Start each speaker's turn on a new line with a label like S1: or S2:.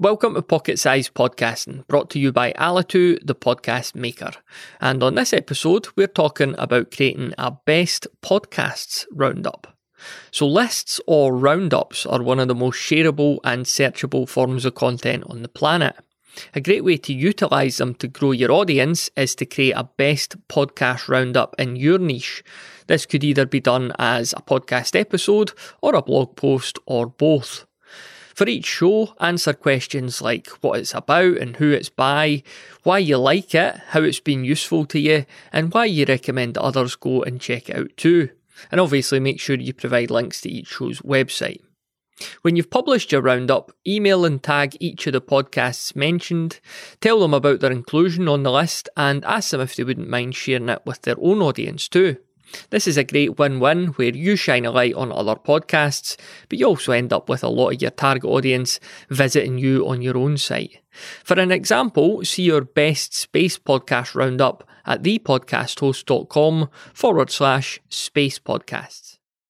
S1: Welcome to Pocket Size Podcasting, brought to you by Alitu, the podcast maker. And on this episode, we're talking about creating a best podcasts roundup. So, lists or roundups are one of the most shareable and searchable forms of content on the planet. A great way to utilise them to grow your audience is to create a best podcast roundup in your niche. This could either be done as a podcast episode or a blog post or both. For each show, answer questions like what it's about and who it's by, why you like it, how it's been useful to you, and why you recommend others go and check it out too. And obviously, make sure you provide links to each show's website. When you've published your roundup, email and tag each of the podcasts mentioned, tell them about their inclusion on the list, and ask them if they wouldn't mind sharing it with their own audience too. This is a great win win where you shine a light on other podcasts, but you also end up with a lot of your target audience visiting you on your own site. For an example, see your best space podcast roundup at thepodcasthost.com forward slash space podcasts.